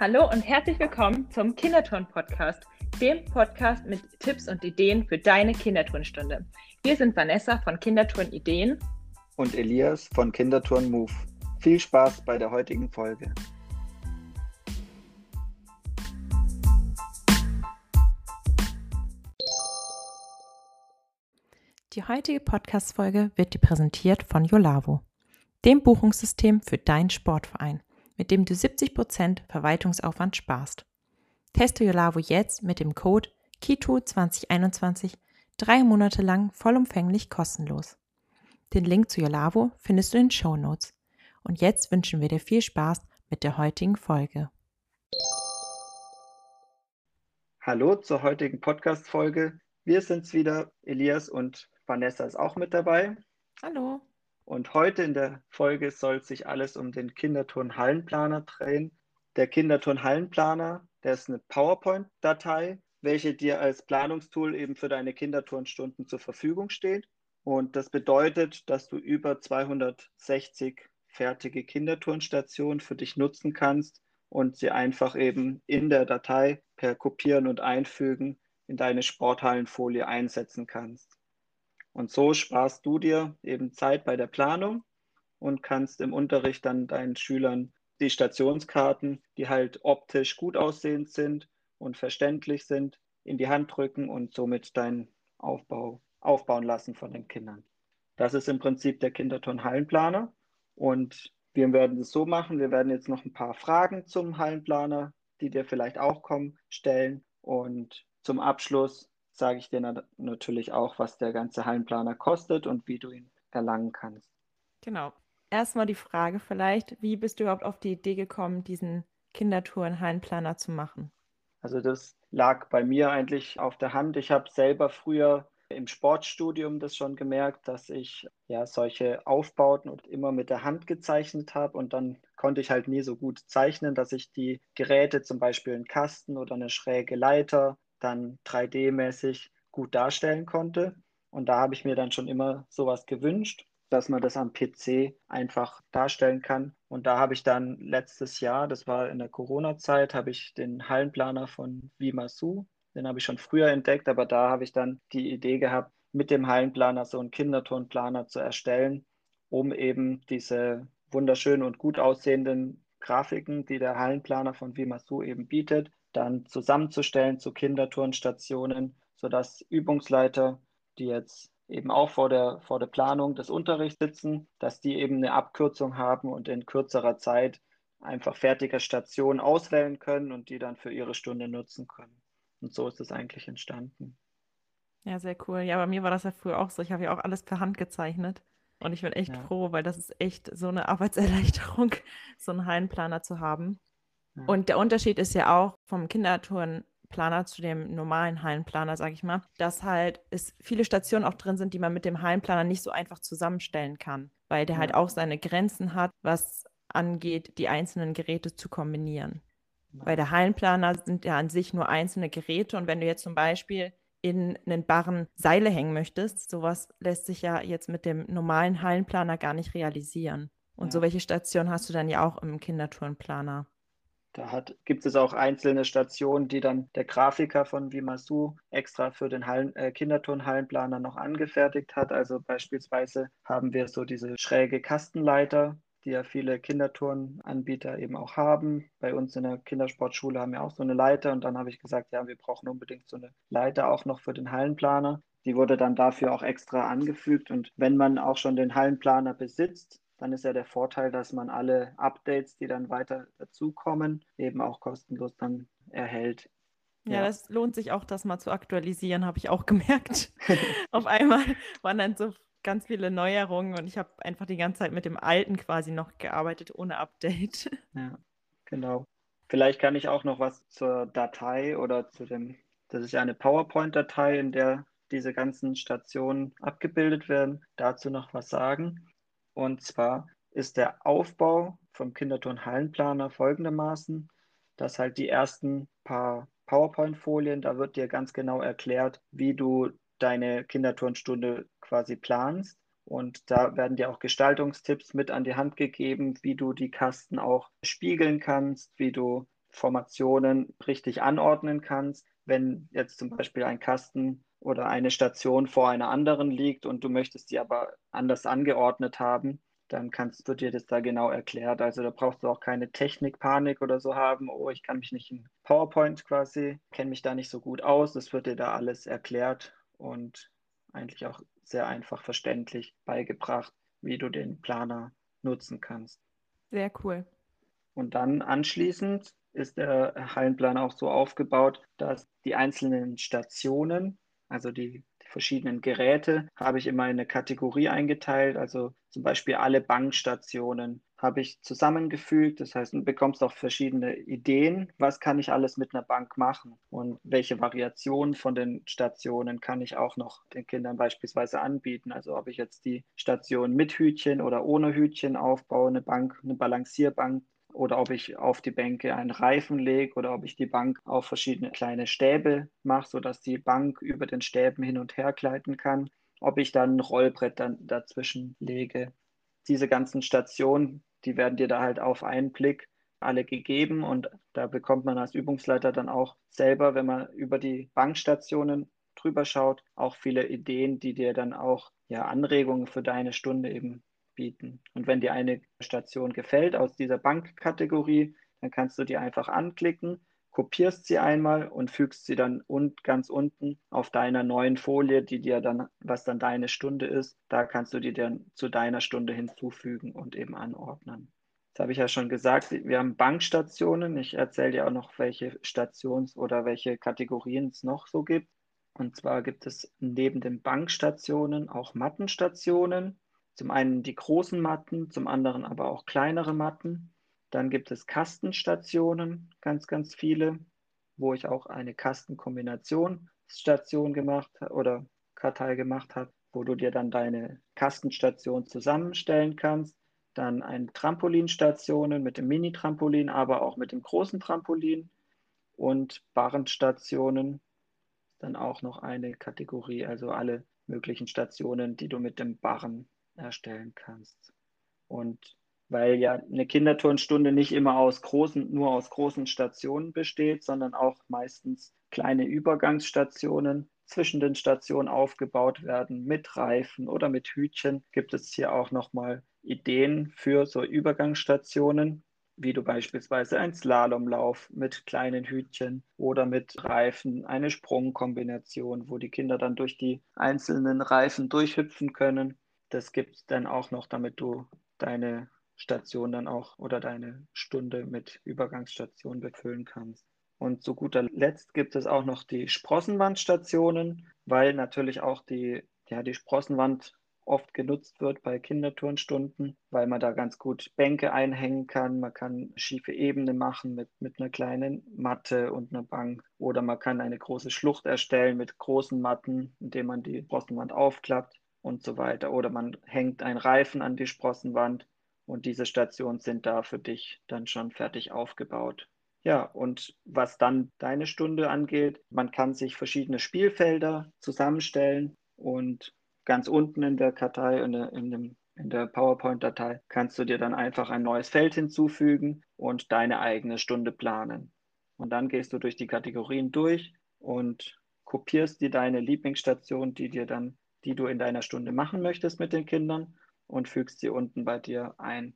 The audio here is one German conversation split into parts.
Hallo und herzlich willkommen zum Kinderturn-Podcast, dem Podcast mit Tipps und Ideen für deine Kinderturnstunde. Wir sind Vanessa von Kinderturn Ideen und Elias von Kinderturn Move. Viel Spaß bei der heutigen Folge. Die heutige Podcast-Folge wird dir präsentiert von Yolavo, dem Buchungssystem für deinen Sportverein, mit dem du 70% Verwaltungsaufwand sparst. Teste Yolavo jetzt mit dem Code KITO2021 drei Monate lang vollumfänglich kostenlos. Den Link zu Yolavo findest du in den Show Notes. Und jetzt wünschen wir dir viel Spaß mit der heutigen Folge. Hallo zur heutigen Podcast-Folge. Wir sind's wieder, Elias und Vanessa ist auch mit dabei. Hallo. Und heute in der Folge soll sich alles um den Kinderturn-Hallenplaner drehen. Der Kinderturn-Hallenplaner, der ist eine PowerPoint-Datei, welche dir als Planungstool eben für deine Kinderturnstunden zur Verfügung steht. Und das bedeutet, dass du über 260 fertige Kinderturnstationen für dich nutzen kannst und sie einfach eben in der Datei per Kopieren und Einfügen in deine Sporthallenfolie einsetzen kannst. Und so sparst du dir eben Zeit bei der Planung und kannst im Unterricht dann deinen Schülern die Stationskarten, die halt optisch gut aussehend sind und verständlich sind, in die Hand drücken und somit deinen Aufbau aufbauen lassen von den Kindern. Das ist im Prinzip der Kinderturn-Hallenplaner. Und wir werden es so machen, wir werden jetzt noch ein paar Fragen zum Hallenplaner, die dir vielleicht auch kommen, stellen. Und zum Abschluss sage ich dir natürlich auch, was der ganze Hallenplaner kostet und wie du ihn erlangen kannst. Genau. Erstmal die Frage vielleicht, wie bist du überhaupt auf die Idee gekommen, diesen Kindertouren-Hallenplaner zu machen? Also das lag bei mir eigentlich auf der Hand. Ich habe selber früher im Sportstudium das schon gemerkt, dass ich ja solche Aufbauten und immer mit der Hand gezeichnet habe und dann konnte ich halt nie so gut zeichnen, dass ich die Geräte, zum Beispiel einen Kasten oder eine schräge Leiter, dann 3D-mäßig gut darstellen konnte. Und da habe ich mir dann schon immer sowas gewünscht, dass man das am PC einfach darstellen kann. Und da habe ich dann letztes Jahr, das war in der Corona-Zeit, habe ich den Hallenplaner von Vimasu den habe ich schon früher entdeckt, aber da habe ich dann die Idee gehabt, mit dem Hallenplaner so einen Kinderturnplaner zu erstellen, um eben diese wunderschönen und gut aussehenden Grafiken, die der Hallenplaner von Vimasu eben bietet, dann zusammenzustellen zu Kinderturnstationen, sodass Übungsleiter, die jetzt eben auch vor der, vor der Planung des Unterrichts sitzen, dass die eben eine Abkürzung haben und in kürzerer Zeit einfach fertige Stationen auswählen können und die dann für ihre Stunde nutzen können. Und so ist es eigentlich entstanden. Ja, sehr cool. Ja, bei mir war das ja früher auch so. Ich habe ja auch alles per Hand gezeichnet. Und ich bin echt ja. froh, weil das ist echt so eine Arbeitserleichterung, so einen Hallenplaner zu haben. Ja. Und der Unterschied ist ja auch vom Kindertourenplaner zu dem normalen Hallenplaner, sage ich mal, dass halt es viele Stationen auch drin sind, die man mit dem Hallenplaner nicht so einfach zusammenstellen kann, weil der halt ja. halt auch seine Grenzen hat, was angeht, die einzelnen Geräte zu kombinieren. Weil der Hallenplaner sind ja an sich nur einzelne Geräte und wenn du jetzt zum Beispiel in einen Barren Seile hängen möchtest, sowas lässt sich ja jetzt mit dem normalen Hallenplaner gar nicht realisieren. Und ja. so welche Stationen hast du dann ja auch im Kindertourenplaner. Da gibt es auch einzelne Stationen, die dann der Grafiker von Vimasu extra für den Hallen, äh, Kinderturnhallenplaner noch angefertigt hat. Also beispielsweise haben wir so diese schräge Kastenleiter, die ja viele Kinderturnanbieter eben auch haben. Bei uns in der Kindersportschule haben wir auch so eine Leiter und dann habe ich gesagt, ja, wir brauchen unbedingt so eine Leiter auch noch für den Hallenplaner. Die wurde dann dafür auch extra angefügt und wenn man auch schon den Hallenplaner besitzt, dann ist ja der Vorteil, dass man alle Updates, die dann weiter dazukommen, eben auch kostenlos dann erhält. Ja, ja, das lohnt sich auch, das mal zu aktualisieren, habe ich auch gemerkt. Auf einmal waren dann so ganz viele Neuerungen und ich habe einfach die ganze Zeit mit dem alten quasi noch gearbeitet, ohne Update. Ja, genau. Vielleicht kann ich auch noch was zur Datei oder zu dem, das ist ja eine PowerPoint-Datei, in der diese ganzen Stationen abgebildet werden, dazu noch was sagen. Und zwar ist der Aufbau vom Kinderturn-Hallenplaner folgendermaßen, dass halt die ersten paar PowerPoint-Folien, da wird dir ganz genau erklärt, wie du deine Kinderturnstunde quasi planst. Und da werden dir auch Gestaltungstipps mit an die Hand gegeben, wie du die Kasten auch spiegeln kannst, wie du Formationen richtig anordnen kannst. Wenn jetzt zum Beispiel ein Kasten oder eine Station vor einer anderen liegt und du möchtest die aber anders angeordnet haben, dann kannst du dir das da genau erklärt. Also da brauchst du auch keine Technikpanik oder so haben. Oh, ich kann mich nicht in PowerPoint quasi, kenne mich da nicht so gut aus. Das wird dir da alles erklärt und eigentlich auch sehr einfach verständlich beigebracht, wie du den Planer nutzen kannst. Sehr cool. Und dann anschließend ist der Hallenplan auch so aufgebaut, dass die einzelnen Stationen, also die verschiedenen Geräte habe ich immer in eine Kategorie eingeteilt. Also zum Beispiel alle Bankstationen habe ich zusammengefügt. Das heißt, du bekommst auch verschiedene Ideen. Was kann ich alles mit einer Bank machen? Und welche Variationen von den Stationen kann ich auch noch den Kindern beispielsweise anbieten? Also ob ich jetzt die Station mit Hütchen oder ohne Hütchen aufbaue, eine Bank, eine Balancierbank oder ob ich auf die Bänke einen Reifen lege oder ob ich die Bank auf verschiedene kleine Stäbe mache, sodass die Bank über den Stäben hin und her gleiten kann, ob ich dann ein Rollbrett dann dazwischen lege. Diese ganzen Stationen, die werden dir da halt auf einen Blick alle gegeben und da bekommt man als Übungsleiter dann auch selber, wenn man über die Bankstationen drüber schaut, auch viele Ideen, die dir dann auch ja Anregungen für deine Stunde eben bieten. Und wenn dir eine Station gefällt aus dieser Bankkategorie, dann kannst du die einfach anklicken, kopierst sie einmal und fügst sie dann und ganz unten auf deiner neuen Folie, die dir dann, was dann deine Stunde ist, da kannst du die dann zu deiner Stunde hinzufügen und eben anordnen. Das habe ich ja schon gesagt, wir haben Bankstationen. Ich erzähle dir auch noch, welche Stations- oder welche Kategorien es noch so gibt. Und zwar gibt es neben den Bankstationen auch Mattenstationen. Zum einen die großen Matten, zum anderen aber auch kleinere Matten. Dann gibt es Kastenstationen, ganz, ganz viele, wo ich auch eine Kastenkombinationsstation gemacht oder Kartei gemacht habe, wo du dir dann deine Kastenstation zusammenstellen kannst. Dann eine Trampolinstationen mit dem Mini-Trampolin, aber auch mit dem großen Trampolin und Barrenstationen. Dann auch noch eine Kategorie, also alle möglichen Stationen, die du mit dem Barren erstellen kannst. Und weil ja eine Kinderturnstunde nicht immer aus großen, nur aus großen Stationen besteht, sondern auch meistens kleine Übergangsstationen zwischen den Stationen aufgebaut werden mit Reifen oder mit Hütchen, gibt es hier auch nochmal Ideen für so Übergangsstationen, wie du beispielsweise einen Slalomlauf mit kleinen Hütchen oder mit Reifen, eine Sprungkombination, wo die Kinder dann durch die einzelnen Reifen durchhüpfen können das gibt es dann auch noch, damit du deine Station dann auch oder deine Stunde mit Übergangsstation befüllen kannst. Und zu guter Letzt gibt es auch noch die Sprossenwandstationen, weil natürlich auch die, ja, die Sprossenwand oft genutzt wird bei Kinderturnstunden, weil man da ganz gut Bänke einhängen kann. Man kann schiefe Ebene machen mit, mit einer kleinen Matte und einer Bank. Oder man kann eine große Schlucht erstellen mit großen Matten, indem man die Sprossenwand aufklappt und so weiter. Oder man hängt einen Reifen an die Sprossenwand und diese Stationen sind da für dich dann schon fertig aufgebaut. Ja, und was dann deine Stunde angeht, man kann sich verschiedene Spielfelder zusammenstellen und ganz unten in der Kartei, in der, in in der PowerPoint-Datei, kannst du dir dann einfach ein neues Feld hinzufügen und deine eigene Stunde planen. Und dann gehst du durch die Kategorien durch und kopierst dir deine Lieblingsstation, die dir dann die du in deiner Stunde machen möchtest mit den Kindern und fügst sie unten bei dir ein.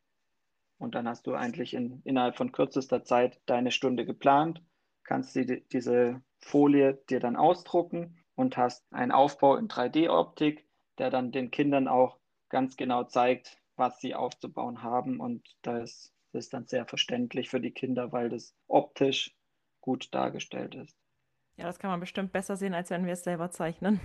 Und dann hast du eigentlich in, innerhalb von kürzester Zeit deine Stunde geplant, kannst die, diese Folie dir dann ausdrucken und hast einen Aufbau in 3D-Optik, der dann den Kindern auch ganz genau zeigt, was sie aufzubauen haben. Und das ist dann sehr verständlich für die Kinder, weil das optisch gut dargestellt ist. Ja, das kann man bestimmt besser sehen, als wenn wir es selber zeichnen.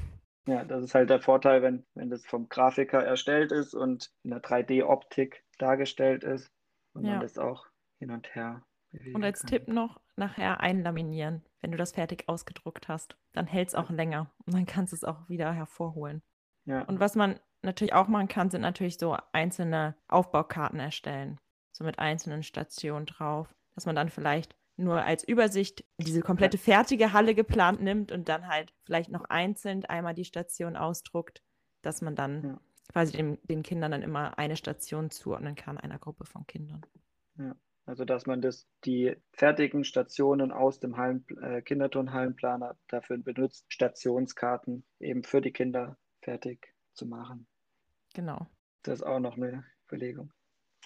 Ja, das ist halt der Vorteil, wenn, wenn das vom Grafiker erstellt ist und in der 3D-Optik dargestellt ist und ja. man das auch hin und her bewegen Und als kann. Tipp noch, nachher einlaminieren, wenn du das fertig ausgedruckt hast. Dann hält es auch länger und dann kannst du es auch wieder hervorholen. Ja. Und was man natürlich auch machen kann, sind natürlich so einzelne Aufbaukarten erstellen. So mit einzelnen Stationen drauf, dass man dann vielleicht nur als Übersicht diese komplette fertige Halle geplant nimmt und dann halt vielleicht noch einzeln einmal die Station ausdruckt, dass man dann ja. quasi dem, den Kindern dann immer eine Station zuordnen kann, einer Gruppe von Kindern. Ja. Also dass man das, die fertigen Stationen aus dem Hallen, äh, Kinderturnhallenplaner dafür benutzt, Stationskarten eben für die Kinder fertig zu machen. Genau. Das ist auch noch eine Überlegung.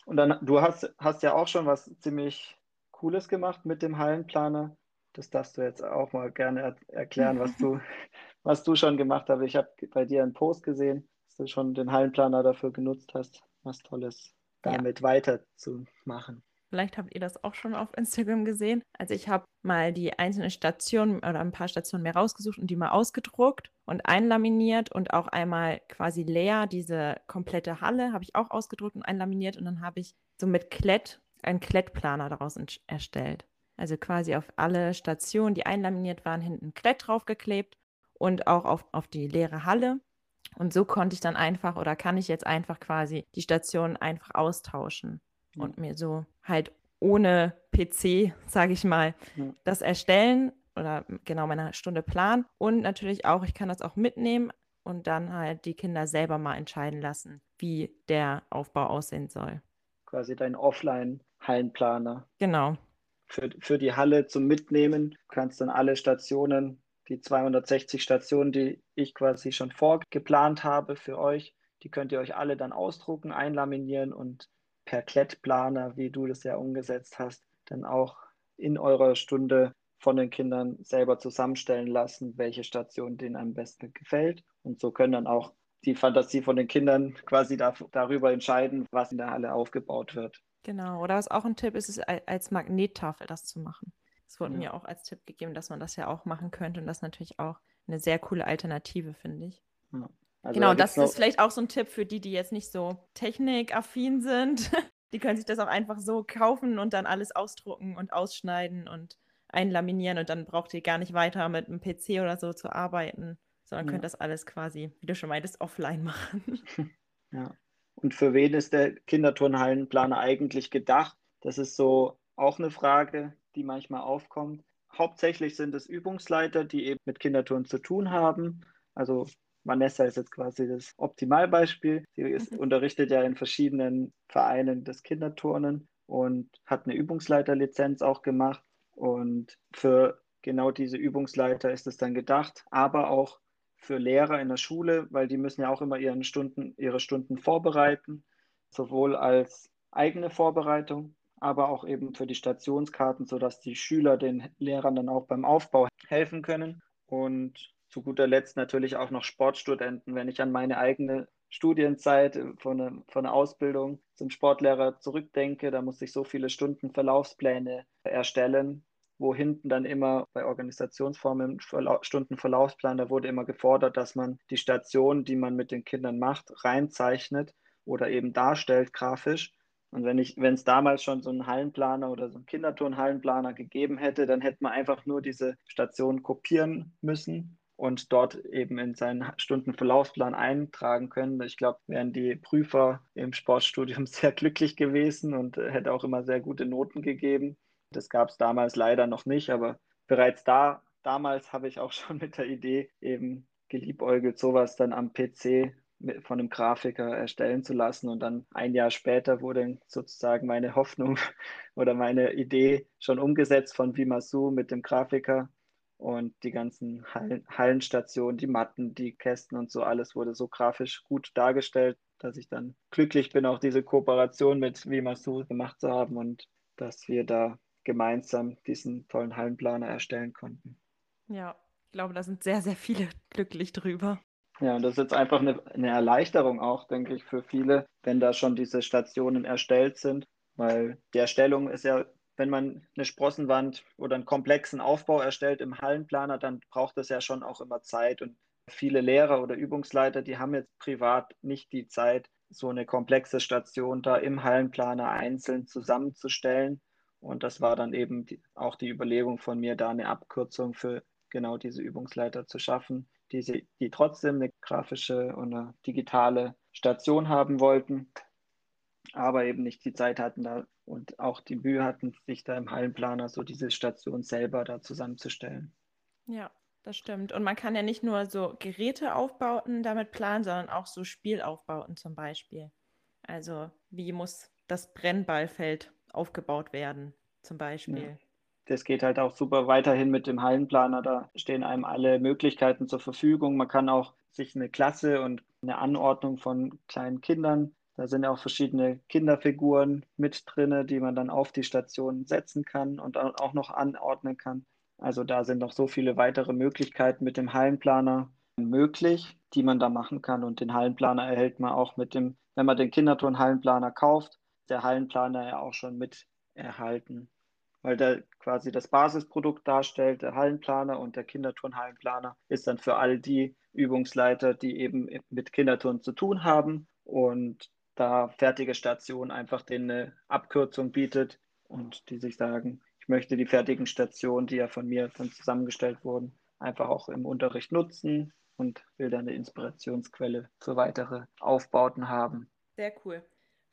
Und dann, du hast, hast ja auch schon was ziemlich Cooles gemacht mit dem Hallenplaner. Das darfst du jetzt auch mal gerne er erklären, was du, was du schon gemacht hast. Ich habe bei dir einen Post gesehen, dass du schon den Hallenplaner dafür genutzt hast, was Tolles damit ja. weiterzumachen. Vielleicht habt ihr das auch schon auf Instagram gesehen. Also ich habe mal die einzelnen Stationen oder ein paar Stationen mehr rausgesucht und die mal ausgedruckt und einlaminiert und auch einmal quasi leer diese komplette Halle habe ich auch ausgedruckt und einlaminiert und dann habe ich so mit Klett einen Klettplaner daraus erstellt. Also quasi auf alle Stationen, die einlaminiert waren, hinten Klett draufgeklebt und auch auf, auf die leere Halle. Und so konnte ich dann einfach oder kann ich jetzt einfach quasi die Stationen einfach austauschen mhm. und mir so halt ohne PC, sage ich mal, mhm. das erstellen oder genau meine Stunde planen. Und natürlich auch, ich kann das auch mitnehmen und dann halt die Kinder selber mal entscheiden lassen, wie der Aufbau aussehen soll. Quasi dein Offline-Hallenplaner. Genau. Für, für die Halle zum Mitnehmen. Du kannst dann alle Stationen, die 260 Stationen, die ich quasi schon vorgeplant habe für euch, die könnt ihr euch alle dann ausdrucken, einlaminieren und per Klettplaner, wie du das ja umgesetzt hast, dann auch in eurer Stunde von den Kindern selber zusammenstellen lassen, welche Station denen am besten gefällt. Und so können dann auch die Fantasie von den Kindern quasi da, darüber entscheiden, was in der Halle aufgebaut wird. Genau, oder was auch ein Tipp ist, ist als Magnettafel das zu machen. Es wurde ja. mir auch als Tipp gegeben, dass man das ja auch machen könnte und das ist natürlich auch eine sehr coole Alternative, finde ich. Ja. Also genau, da das ist vielleicht auch so ein Tipp für die, die jetzt nicht so technikaffin sind. die können sich das auch einfach so kaufen und dann alles ausdrucken und ausschneiden und einlaminieren und dann braucht ihr gar nicht weiter mit einem PC oder so zu arbeiten, sondern ja. könnt das alles quasi, wie du schon meintest, offline machen. Ja. Und für wen ist der Kinderturnhallenplaner eigentlich gedacht? Das ist so auch eine Frage, die manchmal aufkommt. Hauptsächlich sind es Übungsleiter, die eben mit Kinderturnen zu tun haben. Also Vanessa ist jetzt quasi das Optimalbeispiel. Sie ist, mhm. unterrichtet ja in verschiedenen Vereinen das Kinderturnen und hat eine Übungsleiterlizenz auch gemacht. Und für genau diese Übungsleiter ist es dann gedacht, aber auch für Lehrer in der Schule, weil die müssen ja auch immer ihren Stunden, ihre Stunden vorbereiten, sowohl als eigene Vorbereitung, aber auch eben für die Stationskarten, sodass die Schüler den Lehrern dann auch beim Aufbau helfen können. Und zu guter Letzt natürlich auch noch Sportstudenten. Wenn ich an meine eigene Studienzeit von der, von der Ausbildung zum Sportlehrer zurückdenke, da musste ich so viele Stunden Verlaufspläne erstellen wo hinten dann immer bei Organisationsformen Stundenverlaufsplan, da wurde immer gefordert, dass man die Station, die man mit den Kindern macht, reinzeichnet oder eben darstellt grafisch. Und wenn ich, wenn es damals schon so einen Hallenplaner oder so einen Kinderturnhallenplaner gegeben hätte, dann hätte man einfach nur diese Station kopieren müssen und dort eben in seinen Stundenverlaufsplan eintragen können. Ich glaube, wären die Prüfer im Sportstudium sehr glücklich gewesen und hätte auch immer sehr gute Noten gegeben. Das gab es damals leider noch nicht, aber bereits da, damals habe ich auch schon mit der Idee eben geliebäugelt, sowas dann am PC von einem Grafiker erstellen zu lassen. Und dann ein Jahr später wurde sozusagen meine Hoffnung oder meine Idee schon umgesetzt von Vimasu mit dem Grafiker. Und die ganzen Hallen, Hallenstationen, die Matten, die Kästen und so, alles wurde so grafisch gut dargestellt, dass ich dann glücklich bin, auch diese Kooperation mit Vimasu gemacht zu haben und dass wir da gemeinsam diesen tollen Hallenplaner erstellen konnten. Ja, ich glaube, da sind sehr, sehr viele glücklich drüber. Ja, und das ist jetzt einfach eine, eine Erleichterung auch, denke ich, für viele, wenn da schon diese Stationen erstellt sind, weil die Erstellung ist ja, wenn man eine Sprossenwand oder einen komplexen Aufbau erstellt im Hallenplaner, dann braucht das ja schon auch immer Zeit und viele Lehrer oder Übungsleiter, die haben jetzt privat nicht die Zeit, so eine komplexe Station da im Hallenplaner einzeln zusammenzustellen. Und das war dann eben die, auch die Überlegung von mir, da eine Abkürzung für genau diese Übungsleiter zu schaffen, die, sie, die trotzdem eine grafische und eine digitale Station haben wollten, aber eben nicht die Zeit hatten da und auch die Mühe hatten, sich da im Hallenplaner so diese Station selber da zusammenzustellen. Ja, das stimmt. Und man kann ja nicht nur so Geräteaufbauten damit planen, sondern auch so Spielaufbauten zum Beispiel. Also wie muss das Brennballfeld aufgebaut werden, zum Beispiel. Ja. Das geht halt auch super weiterhin mit dem Hallenplaner. Da stehen einem alle Möglichkeiten zur Verfügung. Man kann auch sich eine Klasse und eine Anordnung von kleinen Kindern da sind auch verschiedene Kinderfiguren mit drin, die man dann auf die Station setzen kann und auch noch anordnen kann. Also da sind noch so viele weitere Möglichkeiten mit dem Hallenplaner möglich, die man da machen kann. Und den Hallenplaner erhält man auch mit dem, wenn man den Kinderturn-Hallenplaner kauft, der Hallenplaner ja auch schon mit erhalten, weil der quasi das Basisprodukt darstellt, der Hallenplaner und der Kinderturn-Hallenplaner ist dann für all die Übungsleiter, die eben mit Kinderturn zu tun haben und da fertige Station einfach denen eine Abkürzung bietet und die sich sagen, ich möchte die fertigen Stationen, die ja von mir dann zusammengestellt wurden, einfach auch im Unterricht nutzen und will dann eine Inspirationsquelle für weitere Aufbauten haben. Sehr cool.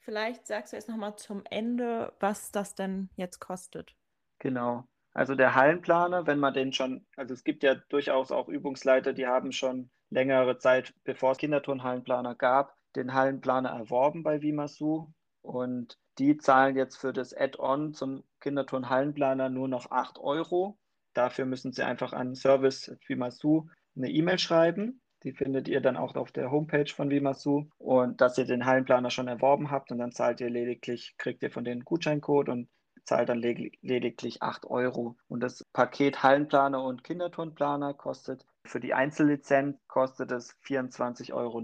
Vielleicht sagst du jetzt nochmal zum Ende, was das denn jetzt kostet. Genau. Also der Hallenplaner, wenn man den schon, also es gibt ja durchaus auch Übungsleiter, die haben schon längere Zeit, bevor es Kinderturnhallenplaner gab, den Hallenplaner erworben bei Vimasu und die zahlen jetzt für das Add-on zum Kinderturn Hallenplaner nur noch 8 Euro. Dafür müssen sie einfach an Service Vimasu eine E-Mail schreiben. Die findet ihr dann auch auf der Homepage von Vimasu und dass ihr den Hallenplaner schon erworben habt und dann zahlt ihr lediglich, kriegt ihr von den Gutscheincode und zahlt dann lediglich 8 Euro. Und das Paket Hallenplaner und Kinderturnplaner kostet für die Einzellizenz kostet es 24,90 Euro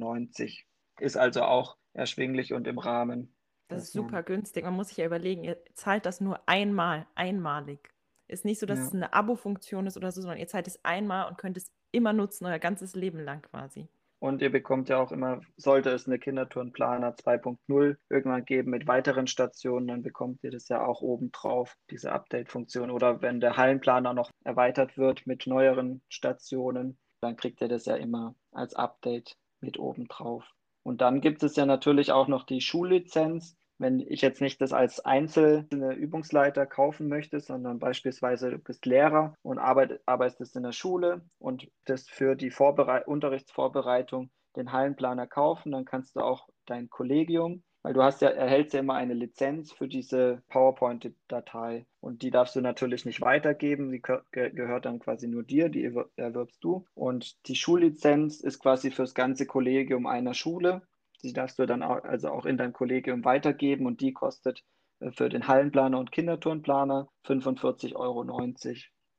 ist also auch erschwinglich und im Rahmen. Das ist super günstig. Man muss sich ja überlegen, ihr zahlt das nur einmal, einmalig. Ist nicht so, dass ja. es eine Abo-Funktion ist oder so, sondern ihr zahlt es einmal und könnt es immer nutzen, euer ganzes Leben lang quasi. Und ihr bekommt ja auch immer, sollte es eine Kinderturnplaner 2.0 irgendwann geben mit weiteren Stationen, dann bekommt ihr das ja auch obendrauf, diese Update-Funktion. Oder wenn der Hallenplaner noch erweitert wird mit neueren Stationen, dann kriegt ihr das ja immer als Update mit obendrauf. Und dann gibt es ja natürlich auch noch die Schullizenz. Wenn ich jetzt nicht das als einzelne Übungsleiter kaufen möchte, sondern beispielsweise du bist Lehrer und arbeit, arbeitest in der Schule und das für die Vorbereit Unterrichtsvorbereitung den Hallenplaner kaufen, dann kannst du auch dein Kollegium weil du hast ja, erhältst ja immer eine Lizenz für diese PowerPoint-Datei und die darfst du natürlich nicht weitergeben, die gehört dann quasi nur dir, die erwirbst du. Und die Schullizenz ist quasi fürs ganze Kollegium einer Schule. Die darfst du dann auch, also auch in dein Kollegium weitergeben und die kostet äh, für den Hallenplaner und Kinderturnplaner 45,90 Euro.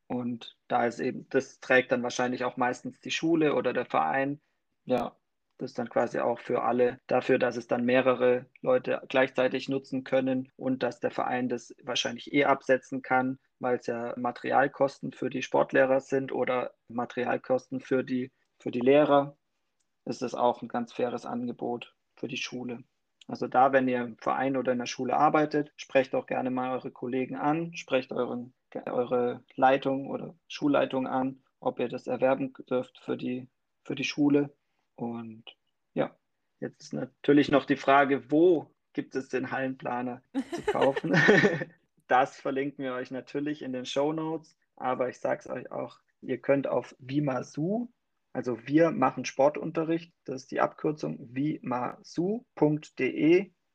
Und da ist eben, das trägt dann wahrscheinlich auch meistens die Schule oder der Verein. Ja, das ist dann quasi auch für alle dafür, dass es dann mehrere Leute gleichzeitig nutzen können und dass der Verein das wahrscheinlich eh absetzen kann, weil es ja Materialkosten für die Sportlehrer sind oder Materialkosten für die, für die Lehrer. Das ist auch ein ganz faires Angebot für die Schule. Also da, wenn ihr im Verein oder in der Schule arbeitet, sprecht auch gerne mal eure Kollegen an, sprecht euren, eure Leitung oder Schulleitung an, ob ihr das erwerben dürft für die, für die Schule. Und ja, jetzt ist natürlich noch die Frage, wo gibt es den Hallenplaner zu kaufen? das verlinken wir euch natürlich in den Show Notes, aber ich sage es euch auch, ihr könnt auf Vimasu, also wir machen Sportunterricht, das ist die Abkürzung vimasu.de,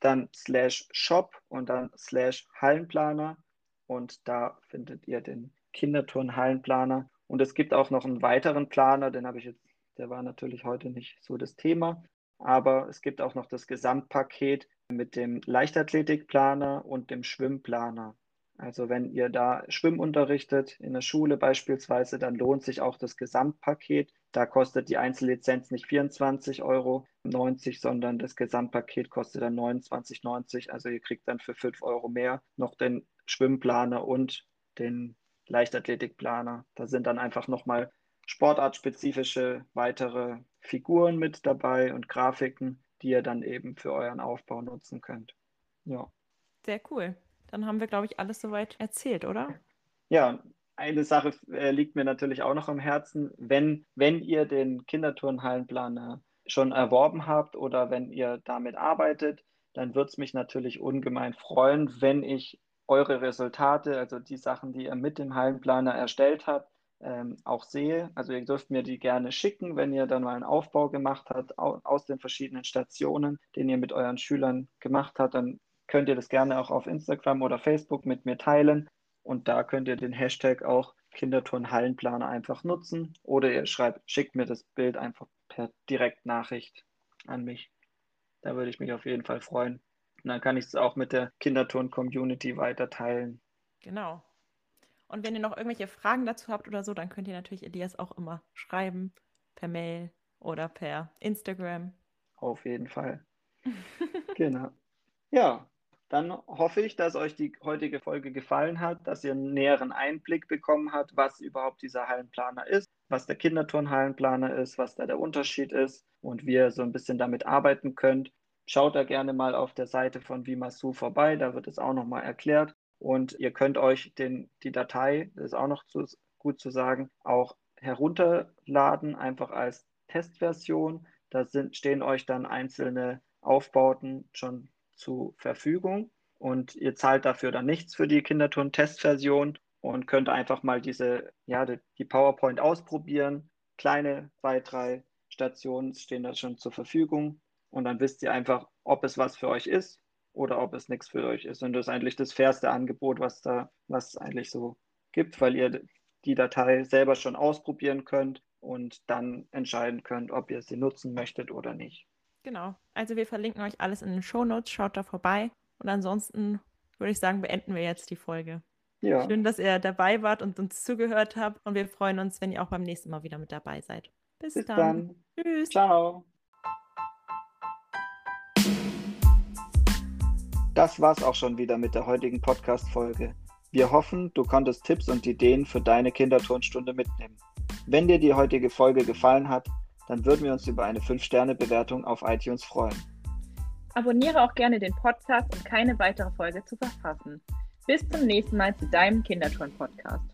dann slash shop und dann slash Hallenplaner und da findet ihr den Kinderturn-Hallenplaner. Und es gibt auch noch einen weiteren Planer, den habe ich jetzt der war natürlich heute nicht so das Thema. Aber es gibt auch noch das Gesamtpaket mit dem Leichtathletikplaner und dem Schwimmplaner. Also wenn ihr da Schwimmen unterrichtet, in der Schule beispielsweise, dann lohnt sich auch das Gesamtpaket. Da kostet die Einzellizenz nicht 24,90 Euro, sondern das Gesamtpaket kostet dann 29,90. Also ihr kriegt dann für 5 Euro mehr noch den Schwimmplaner und den Leichtathletikplaner. Da sind dann einfach nochmal sportartspezifische weitere Figuren mit dabei und Grafiken, die ihr dann eben für euren Aufbau nutzen könnt. Ja. Sehr cool. Dann haben wir, glaube ich, alles soweit erzählt, oder? Ja, eine Sache äh, liegt mir natürlich auch noch am Herzen. Wenn, wenn ihr den Kinderturnhallenplaner schon erworben habt oder wenn ihr damit arbeitet, dann würde es mich natürlich ungemein freuen, wenn ich eure Resultate, also die Sachen, die ihr mit dem Hallenplaner erstellt habt, ähm, auch sehe. Also ihr dürft mir die gerne schicken, wenn ihr dann mal einen Aufbau gemacht habt aus den verschiedenen Stationen, den ihr mit euren Schülern gemacht habt, dann könnt ihr das gerne auch auf Instagram oder Facebook mit mir teilen. Und da könnt ihr den Hashtag auch Kinderturn-Hallenplaner einfach nutzen. Oder ihr schreibt, schickt mir das Bild einfach per Direktnachricht an mich. Da würde ich mich auf jeden Fall freuen. Und dann kann ich es auch mit der Kinderturn-Community weiter teilen. Genau. Und wenn ihr noch irgendwelche Fragen dazu habt oder so, dann könnt ihr natürlich Elias auch immer schreiben, per Mail oder per Instagram. Auf jeden Fall. genau. Ja, dann hoffe ich, dass euch die heutige Folge gefallen hat, dass ihr einen näheren Einblick bekommen habt, was überhaupt dieser Hallenplaner ist, was der Kinderturnhallenplaner ist, was da der Unterschied ist und wie ihr so ein bisschen damit arbeiten könnt. Schaut da gerne mal auf der Seite von Vimasu vorbei, da wird es auch nochmal erklärt. Und ihr könnt euch den, die Datei, das ist auch noch zu, gut zu sagen, auch herunterladen, einfach als Testversion. Da sind, stehen euch dann einzelne Aufbauten schon zur Verfügung und ihr zahlt dafür dann nichts für die Kinderturn-Testversion und könnt einfach mal diese, ja, die PowerPoint ausprobieren. Kleine zwei, drei Stationen stehen da schon zur Verfügung und dann wisst ihr einfach, ob es was für euch ist oder ob es nichts für euch ist. Und das ist eigentlich das fairste Angebot, was da, was es eigentlich so gibt, weil ihr die Datei selber schon ausprobieren könnt und dann entscheiden könnt, ob ihr sie nutzen möchtet oder nicht. Genau. Also wir verlinken euch alles in den Shownotes. Schaut da vorbei. Und ansonsten würde ich sagen, beenden wir jetzt die Folge. Ja. Schön, dass ihr dabei wart und uns zugehört habt. Und wir freuen uns, wenn ihr auch beim nächsten Mal wieder mit dabei seid. Bis, Bis dann. dann. Tschüss. Ciao. Das war's auch schon wieder mit der heutigen Podcast-Folge. Wir hoffen, du konntest Tipps und Ideen für deine Kinderturnstunde mitnehmen. Wenn dir die heutige Folge gefallen hat, dann würden wir uns über eine 5-Sterne-Bewertung auf iTunes freuen. Abonniere auch gerne den Podcast, um keine weitere Folge zu verpassen. Bis zum nächsten Mal zu deinem Kinderturn-Podcast.